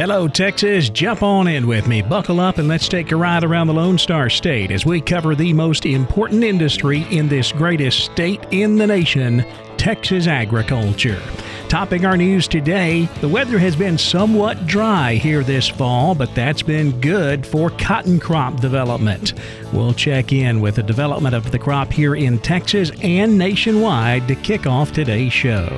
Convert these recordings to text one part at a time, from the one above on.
Hello, Texas. Jump on in with me. Buckle up and let's take a ride around the Lone Star State as we cover the most important industry in this greatest state in the nation Texas agriculture. Topping our news today, the weather has been somewhat dry here this fall, but that's been good for cotton crop development. We'll check in with the development of the crop here in Texas and nationwide to kick off today's show.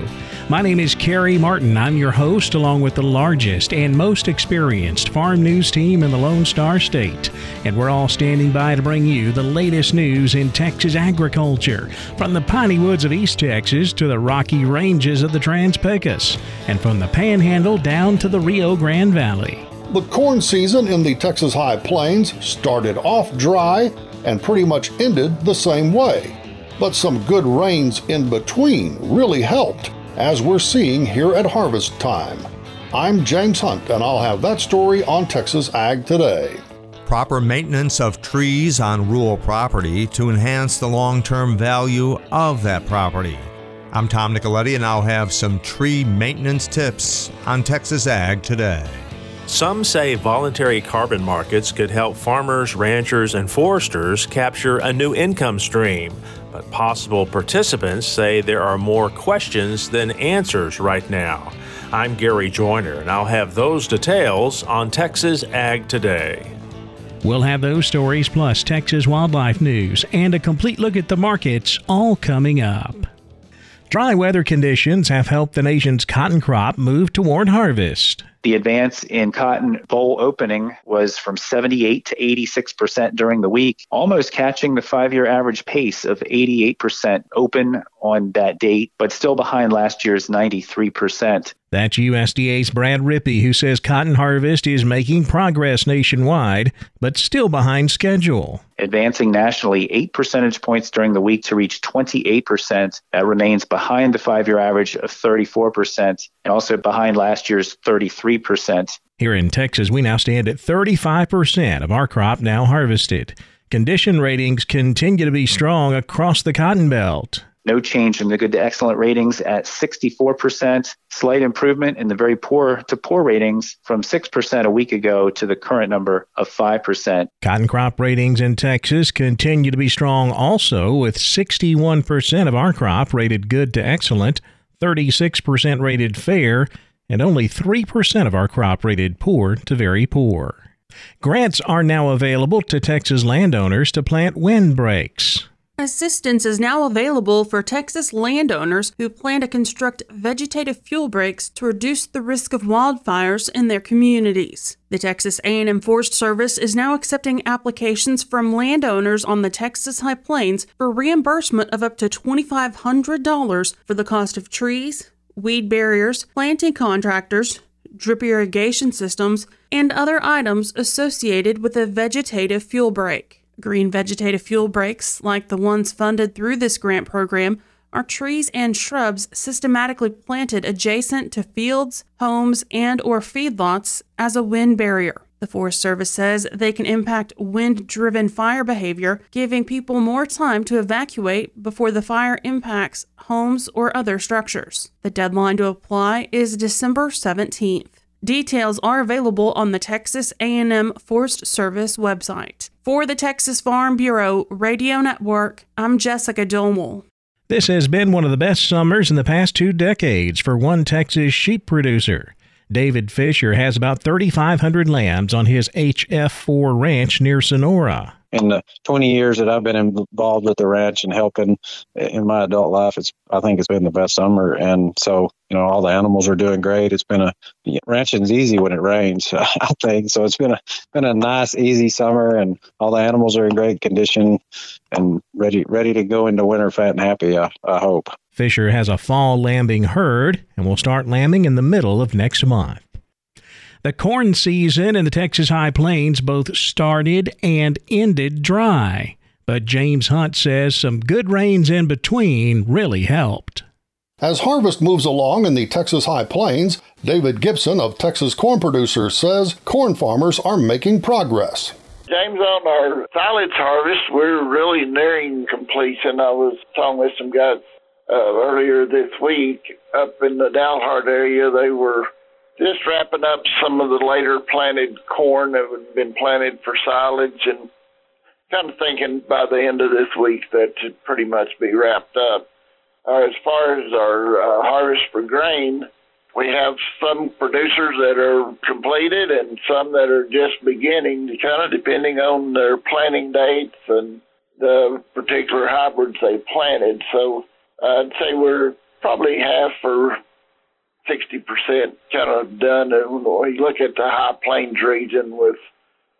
My name is Carey Martin. I'm your host, along with the largest and most experienced farm news team in the Lone Star State. And we're all standing by to bring you the latest news in Texas agriculture, from the piney woods of East Texas to the rocky ranges of the Trans Pecos, and from the Panhandle down to the Rio Grande Valley. The corn season in the Texas High Plains started off dry and pretty much ended the same way. But some good rains in between really helped as we're seeing here at harvest time. I'm James Hunt, and I'll have that story on Texas Ag Today. Proper maintenance of trees on rural property to enhance the long term value of that property. I'm Tom Nicoletti, and I'll have some tree maintenance tips on Texas Ag Today. Some say voluntary carbon markets could help farmers, ranchers, and foresters capture a new income stream. But possible participants say there are more questions than answers right now. I'm Gary Joiner, and I'll have those details on Texas Ag Today. We'll have those stories plus Texas wildlife news and a complete look at the markets all coming up. Dry weather conditions have helped the nation's cotton crop move toward harvest. The advance in cotton boll opening was from 78 to 86% during the week, almost catching the five year average pace of 88% open on that date, but still behind last year's 93%. That's USDA's Brad Rippey, who says cotton harvest is making progress nationwide, but still behind schedule. Advancing nationally 8 percentage points during the week to reach 28%. That remains behind the five year average of 34% and also behind last year's 33%. Here in Texas, we now stand at 35% of our crop now harvested. Condition ratings continue to be strong across the Cotton Belt. No change in the good to excellent ratings at 64%. Slight improvement in the very poor to poor ratings from 6% a week ago to the current number of 5%. Cotton crop ratings in Texas continue to be strong also, with 61% of our crop rated good to excellent, 36% rated fair, and only 3% of our crop rated poor to very poor. Grants are now available to Texas landowners to plant windbreaks. Assistance is now available for Texas landowners who plan to construct vegetative fuel breaks to reduce the risk of wildfires in their communities. The Texas A&M Forest Service is now accepting applications from landowners on the Texas High Plains for reimbursement of up to $2500 for the cost of trees, weed barriers, planting contractors, drip irrigation systems, and other items associated with a vegetative fuel break. Green vegetative fuel breaks, like the ones funded through this grant program, are trees and shrubs systematically planted adjacent to fields, homes, and or feedlots as a wind barrier. The Forest Service says they can impact wind-driven fire behavior, giving people more time to evacuate before the fire impacts homes or other structures. The deadline to apply is December 17th. Details are available on the Texas A&M Forest Service website. For the Texas Farm Bureau Radio Network, I'm Jessica Domel. This has been one of the best summers in the past two decades for one Texas sheep producer. David Fisher has about 3,500 lambs on his HF4 ranch near Sonora. In the 20 years that I've been involved with the ranch and helping in my adult life, it's I think it's been the best summer. And so, you know, all the animals are doing great. It's been a ranching's easy when it rains, I think. So it's been a been a nice, easy summer, and all the animals are in great condition and ready ready to go into winter fat and happy. I, I hope. Fisher has a fall lambing herd and will start lambing in the middle of next month. The corn season in the Texas High Plains both started and ended dry, but James Hunt says some good rains in between really helped. As harvest moves along in the Texas High Plains, David Gibson of Texas Corn Producers says corn farmers are making progress. James, on our silage harvest, we're really nearing completion. I was talking with some guys uh, earlier this week up in the Dalhart area. They were just wrapping up some of the later planted corn that had been planted for silage and kind of thinking by the end of this week that should pretty much be wrapped up. Uh, as far as our uh, harvest for grain, we have some producers that are completed and some that are just beginning, kind of depending on their planting dates and the particular hybrids they planted. So I'd say we're probably half or 60% kind of done. We look at the high plains region with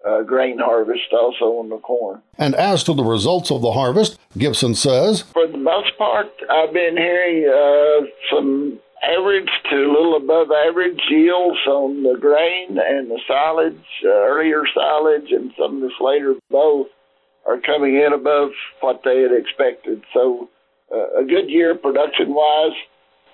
uh, grain harvest also on the corn. And as to the results of the harvest, Gibson says For the most part, I've been hearing uh, some average to a little above average yields on the grain and the silage, uh, earlier silage and some of this later both are coming in above what they had expected. So uh, a good year production wise.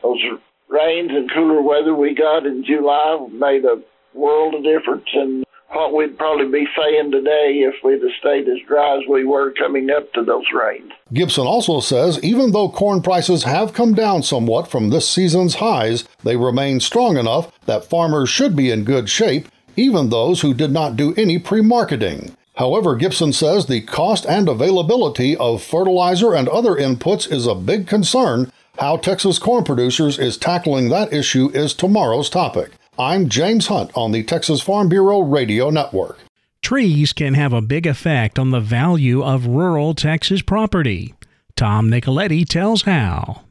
Those rains and cooler weather we got in July made a world of difference in what we'd probably be saying today if we'd have stayed as dry as we were coming up to those rains. Gibson also says even though corn prices have come down somewhat from this season's highs, they remain strong enough that farmers should be in good shape, even those who did not do any pre marketing. However, Gibson says the cost and availability of fertilizer and other inputs is a big concern. How Texas Corn Producers is tackling that issue is tomorrow's topic. I'm James Hunt on the Texas Farm Bureau Radio Network. Trees can have a big effect on the value of rural Texas property. Tom Nicoletti tells how.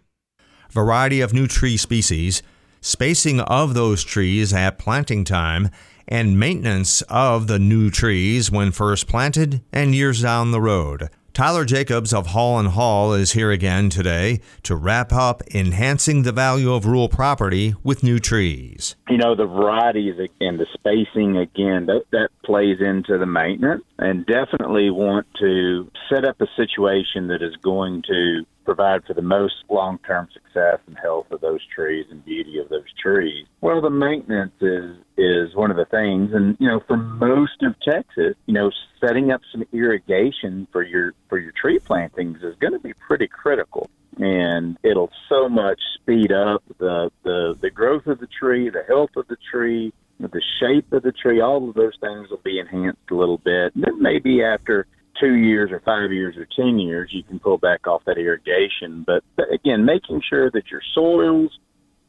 Variety of new tree species, spacing of those trees at planting time, and maintenance of the new trees when first planted and years down the road. Tyler Jacobs of Hall and Hall is here again today to wrap up enhancing the value of rural property with new trees. You know, the varieties and the spacing again, that that plays into the maintenance and definitely want to set up a situation that is going to provide for the most long term success and health of those trees and beauty of those trees? Well, the maintenance is is one of the things, and you know, for most of Texas, you know, setting up some irrigation for your for your tree plantings is going to be pretty critical, and it'll so much speed up the the the growth of the tree, the health of the tree, the shape of the tree. All of those things will be enhanced a little bit. And then maybe after two years or five years or ten years, you can pull back off that irrigation. But, but again, making sure that your soils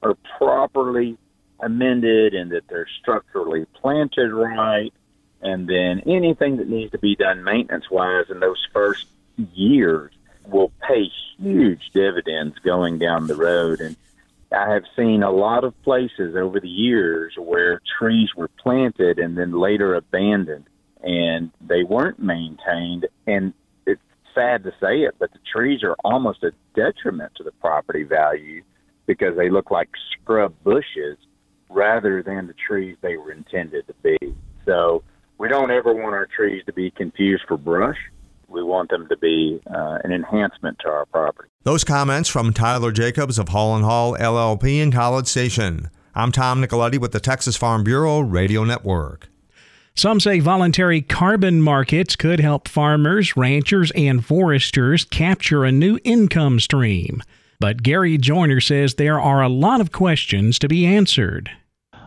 are properly amended and that they're structurally planted right, and then anything that needs to be done maintenance wise in those first years will pay huge dividends going down the road. And I have seen a lot of places over the years where trees were planted and then later abandoned and they weren't maintained. And it's sad to say it, but the trees are almost a detriment to the property value because they look like scrub bushes rather than the trees they were intended to be. So we don't ever want our trees to be confused for brush. We want them to be uh, an enhancement to our property. Those comments from Tyler Jacobs of Hall and Hall LLP in College Station. I'm Tom Nicoletti with the Texas Farm Bureau Radio Network. Some say voluntary carbon markets could help farmers, ranchers, and foresters capture a new income stream. But Gary Joiner says there are a lot of questions to be answered.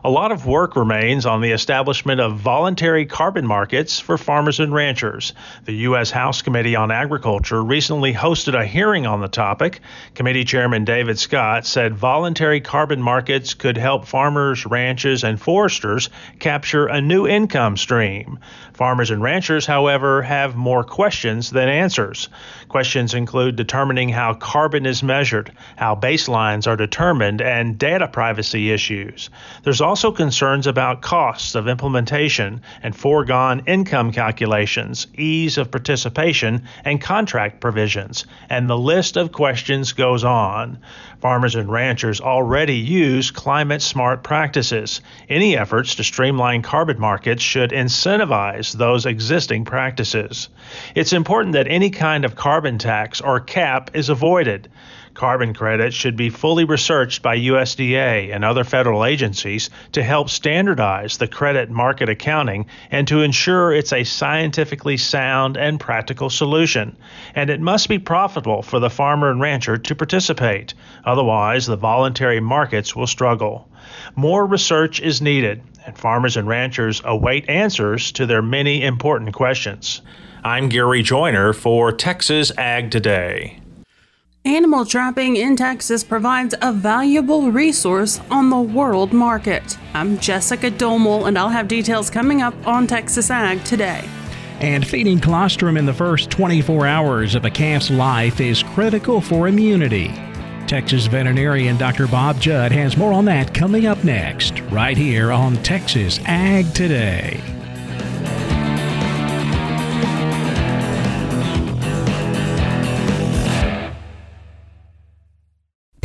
A lot of work remains on the establishment of voluntary carbon markets for farmers and ranchers. The U.S. House Committee on Agriculture recently hosted a hearing on the topic. Committee Chairman David Scott said voluntary carbon markets could help farmers, ranchers, and foresters capture a new income stream. Farmers and ranchers, however, have more questions than answers. Questions include determining how carbon is measured, how baselines are determined, and data privacy issues. There's also concerns about costs of implementation and foregone income calculations, ease of participation, and contract provisions, and the list of questions goes on. Farmers and ranchers already use climate smart practices. Any efforts to streamline carbon markets should incentivize those existing practices. It's important that any kind of carbon tax or cap is avoided. Carbon credits should be fully researched by USDA and other federal agencies to help standardize the credit market accounting and to ensure it's a scientifically sound and practical solution. And it must be profitable for the farmer and rancher to participate. Otherwise, the voluntary markets will struggle. More research is needed, and farmers and ranchers await answers to their many important questions. I'm Gary Joiner for Texas Ag Today. Animal trapping in Texas provides a valuable resource on the world market. I'm Jessica Domel, and I'll have details coming up on Texas Ag today. And feeding colostrum in the first 24 hours of a calf's life is critical for immunity. Texas veterinarian Dr. Bob Judd has more on that coming up next, right here on Texas Ag Today.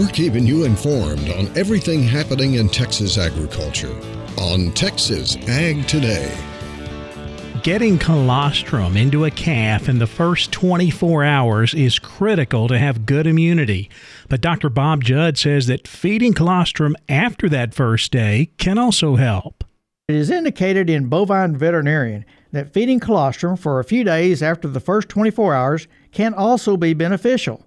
We're keeping you informed on everything happening in Texas agriculture on Texas Ag Today. Getting colostrum into a calf in the first 24 hours is critical to have good immunity. But Dr. Bob Judd says that feeding colostrum after that first day can also help. It is indicated in Bovine Veterinarian that feeding colostrum for a few days after the first 24 hours can also be beneficial.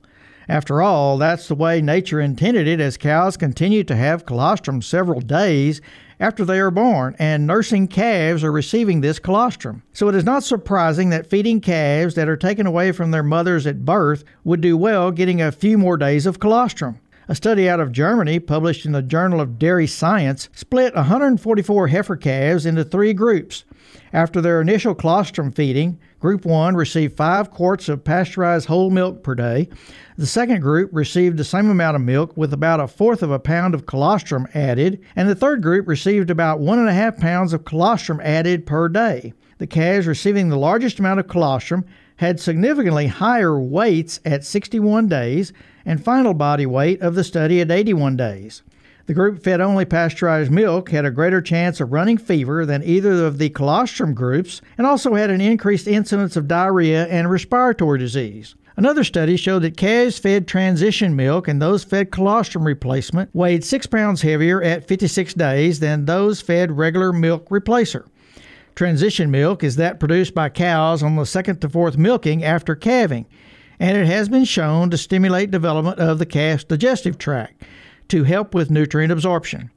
After all, that's the way nature intended it as cows continue to have colostrum several days after they are born, and nursing calves are receiving this colostrum. So it is not surprising that feeding calves that are taken away from their mothers at birth would do well getting a few more days of colostrum. A study out of Germany, published in the Journal of Dairy Science, split 144 heifer calves into three groups. After their initial colostrum feeding, Group 1 received 5 quarts of pasteurized whole milk per day. The second group received the same amount of milk with about a fourth of a pound of colostrum added, and the third group received about one and a half pounds of colostrum added per day. The calves receiving the largest amount of colostrum had significantly higher weights at 61 days and final body weight of the study at 81 days. The group fed only pasteurized milk had a greater chance of running fever than either of the colostrum groups and also had an increased incidence of diarrhea and respiratory disease. Another study showed that calves fed transition milk and those fed colostrum replacement weighed 6 pounds heavier at 56 days than those fed regular milk replacer. Transition milk is that produced by cows on the second to fourth milking after calving, and it has been shown to stimulate development of the calf's digestive tract to help with nutrient absorption.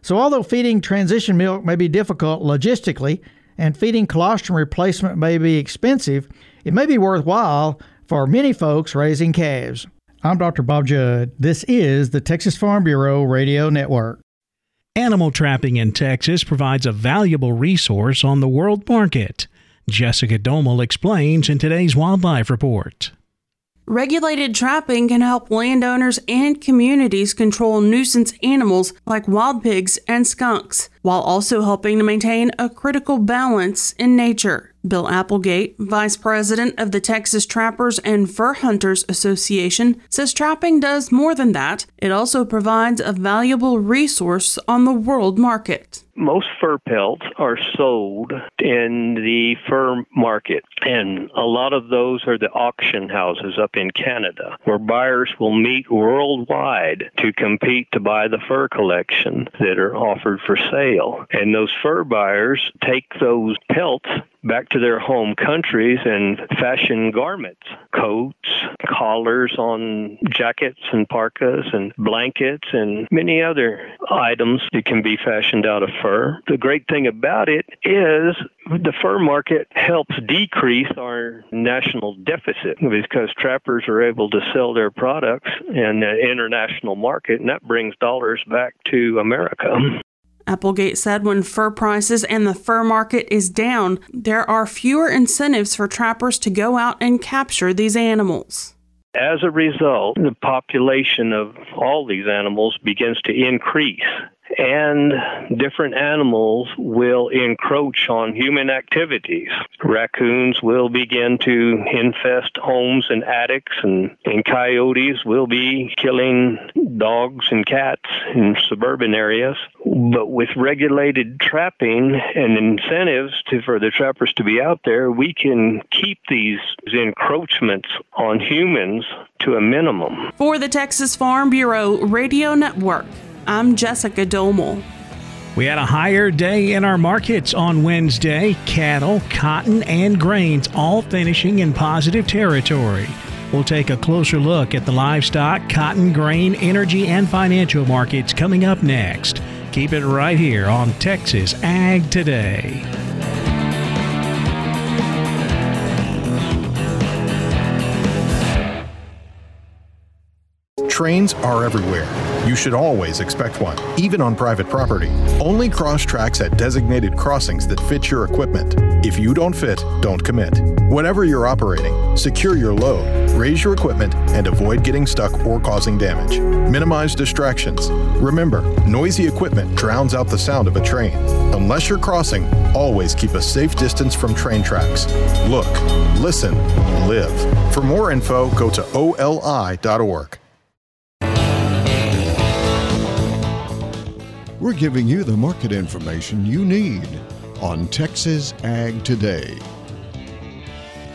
So, although feeding transition milk may be difficult logistically and feeding colostrum replacement may be expensive, it may be worthwhile for many folks raising calves. I'm Dr. Bob Judd. This is the Texas Farm Bureau Radio Network. Animal trapping in Texas provides a valuable resource on the world market. Jessica Domel explains in today's Wildlife Report. Regulated trapping can help landowners and communities control nuisance animals like wild pigs and skunks. While also helping to maintain a critical balance in nature. Bill Applegate, Vice President of the Texas Trappers and Fur Hunters Association, says trapping does more than that. It also provides a valuable resource on the world market most fur pelts are sold in the fur market, and a lot of those are the auction houses up in Canada, where buyers will meet worldwide to compete to buy the fur collection that are offered for sale. And those fur buyers take those pelts back to their home countries and fashion garments, coats, collars on jackets and parkas and blankets and many other items that can be fashioned out of fur. The great thing about it is the fur market helps decrease our national deficit because trappers are able to sell their products in the international market and that brings dollars back to America. Applegate said when fur prices and the fur market is down, there are fewer incentives for trappers to go out and capture these animals. As a result, the population of all these animals begins to increase and different animals will encroach on human activities. Raccoons will begin to infest homes and attics, and, and coyotes will be killing dogs and cats in suburban areas. But with regulated trapping and incentives to, for the trappers to be out there, we can keep these encroachments on humans to a minimum. For the Texas Farm Bureau Radio Network. I'm Jessica Domel. We had a higher day in our markets on Wednesday. Cattle, cotton, and grains all finishing in positive territory. We'll take a closer look at the livestock, cotton, grain, energy, and financial markets coming up next. Keep it right here on Texas Ag Today. Trains are everywhere. You should always expect one, even on private property. Only cross tracks at designated crossings that fit your equipment. If you don't fit, don't commit. Whatever you're operating, secure your load, raise your equipment, and avoid getting stuck or causing damage. Minimize distractions. Remember, noisy equipment drowns out the sound of a train. Unless you're crossing, always keep a safe distance from train tracks. Look, listen, live. For more info, go to oli.org. We're giving you the market information you need on Texas Ag Today.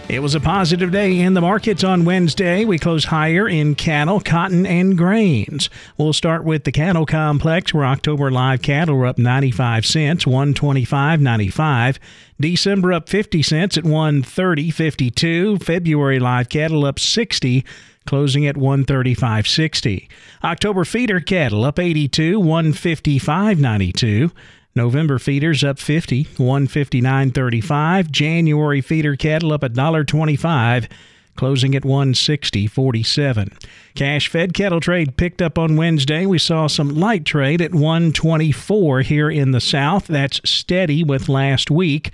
It was a positive day in the markets on Wednesday. We closed higher in cattle, cotton, and grains. We'll start with the cattle complex, where October live cattle were up 95 cents, 125.95. December up 50 cents at 130.52. February live cattle up 60 closing at 135.60. October feeder cattle up 82, 155.92. November feeders up 50, 159.35. January feeder cattle up $1.25 closing at 160.47. Cash fed cattle trade picked up on Wednesday. We saw some light trade at 124 here in the south. That's steady with last week.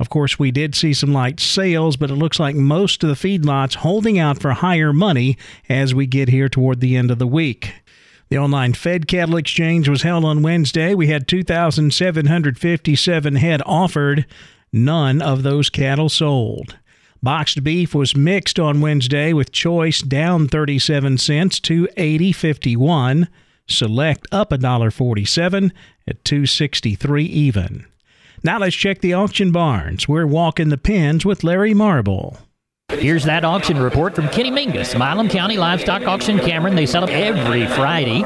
Of course, we did see some light sales, but it looks like most of the feedlots holding out for higher money as we get here toward the end of the week. The online Fed Cattle Exchange was held on Wednesday. We had 2,757 head offered. None of those cattle sold. Boxed beef was mixed on Wednesday with choice down 37 cents to 80.51. Select up $1.47 at 263 even. Now let's check the auction barns. We're walking the pens with Larry Marble. Here's that auction report from Kenny Mingus, Milam County Livestock Auction, Cameron. They set up every Friday.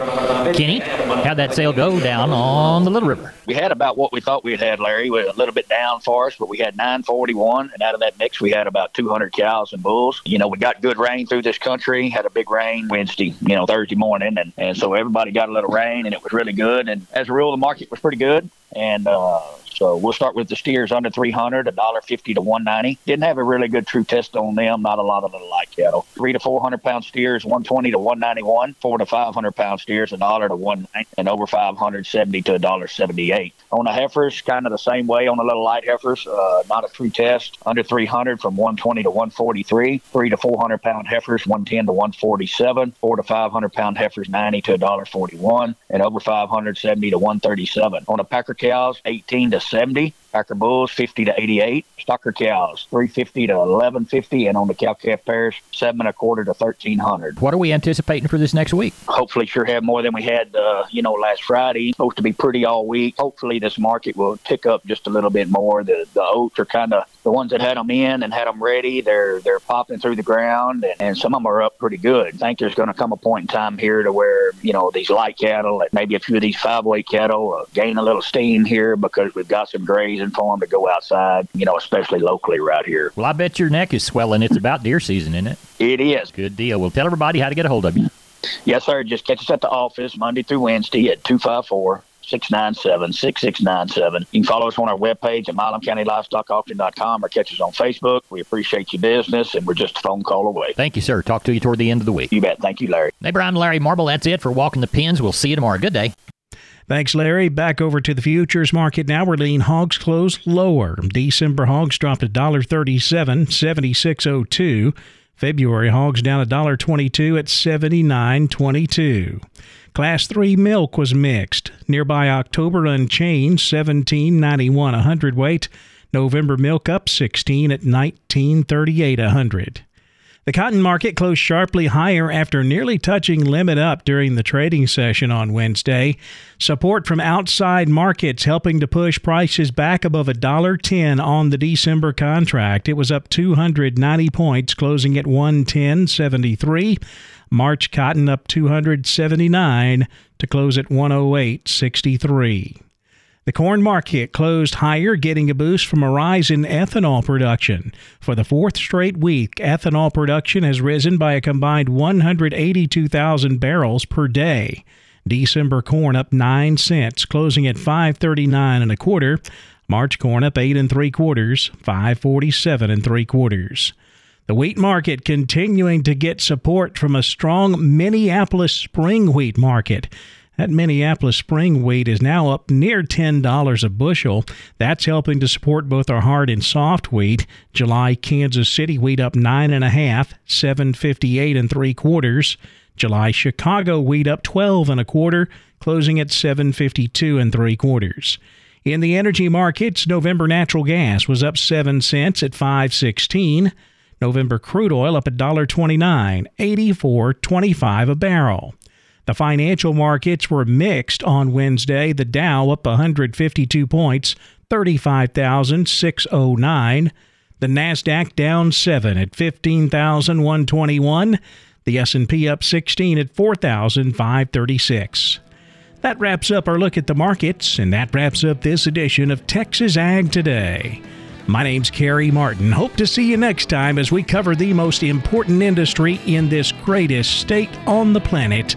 Kenny, how'd that sale go down on the Little River? We had about what we thought we'd had, Larry. We a little bit down for us, but we had 941, and out of that mix, we had about 200 cows and bulls. You know, we got good rain through this country. Had a big rain Wednesday, you know, Thursday morning, and, and so everybody got a little rain, and it was really good. And as a rule, the market was pretty good. And uh, So we'll start with the steers under 300, $1.50 to 190. Didn't have a really good true test on them. Not a lot of the light cattle. Three to 400 pound steers, 120 to 191. Four to 500 pound steers, a dollar to 190, and over 570 to $1.78. On the heifers, kind of the same way on the little light heifers. Uh, not a true test. Under 300 from 120 to 143. Three to 400 pound heifers, 110 to 147. Four to 500 pound heifers, 90 to $1.41. And over 570 to 137. On the packer cows, 18 to 70. Packer bulls 50 to 88. Stocker cows 350 to 1150, and on the cow calf pairs seven and a quarter to 1300. What are we anticipating for this next week? Hopefully, sure have more than we had, uh, you know, last Friday. Supposed to be pretty all week. Hopefully, this market will pick up just a little bit more. The the oats are kind of the ones that had them in and had them ready. They're they're popping through the ground, and, and some of them are up pretty good. I think there's going to come a point in time here to where you know these light cattle, maybe a few of these five weight cattle, uh, gain a little steam here because we've got some grazing for them to go outside. You know, especially locally right here. Well, I bet your neck is swelling. It's about deer season, isn't it? It is. Good deal. Well, tell everybody how to get a hold of you. Yes, sir. Just catch us at the office Monday through Wednesday at 254 697 6697. You can follow us on our webpage at milamcountylivestockauction.com or catch us on Facebook. We appreciate your business, and we're just a phone call away. Thank you, sir. Talk to you toward the end of the week. You bet. Thank you, Larry. Neighbor, I'm Larry Marble. That's it for Walking the Pens. We'll see you tomorrow. Good day. Thanks, Larry. Back over to the futures market now. We're lean hogs closed lower. December hogs dropped $1.37, 76.02. February hogs down $1.22 at 79.22. Class 3 milk was mixed. Nearby October unchanged 17.91 a hundredweight. November milk up 16 at 19.38 a hundred. The cotton market closed sharply higher after nearly touching limit up during the trading session on Wednesday. Support from outside markets helping to push prices back above $1.10 on the December contract. It was up 290 points, closing at 110.73. March cotton up 279 to close at 108.63. The corn market closed higher, getting a boost from a rise in ethanol production. For the fourth straight week, ethanol production has risen by a combined 182,000 barrels per day. December corn up 9 cents, closing at 539 and a quarter. March corn up 8 and 3 quarters, 547 and 3 quarters. The wheat market continuing to get support from a strong Minneapolis spring wheat market. That Minneapolis spring wheat is now up near $10 a bushel. That's helping to support both our hard and soft wheat. July Kansas City wheat up nine and a half, 758 and three quarters. July Chicago wheat up 12 and a quarter, closing at 752 and three quarters. In the energy markets, November natural gas was up 7 cents at 516. November crude oil up $1.29, 84.25 a barrel. The financial markets were mixed on Wednesday. The Dow up 152 points, 35,609. The Nasdaq down 7 at 15,121. The S&P up 16 at 4,536. That wraps up our look at the markets and that wraps up this edition of Texas Ag Today. My name's Carey Martin. Hope to see you next time as we cover the most important industry in this greatest state on the planet,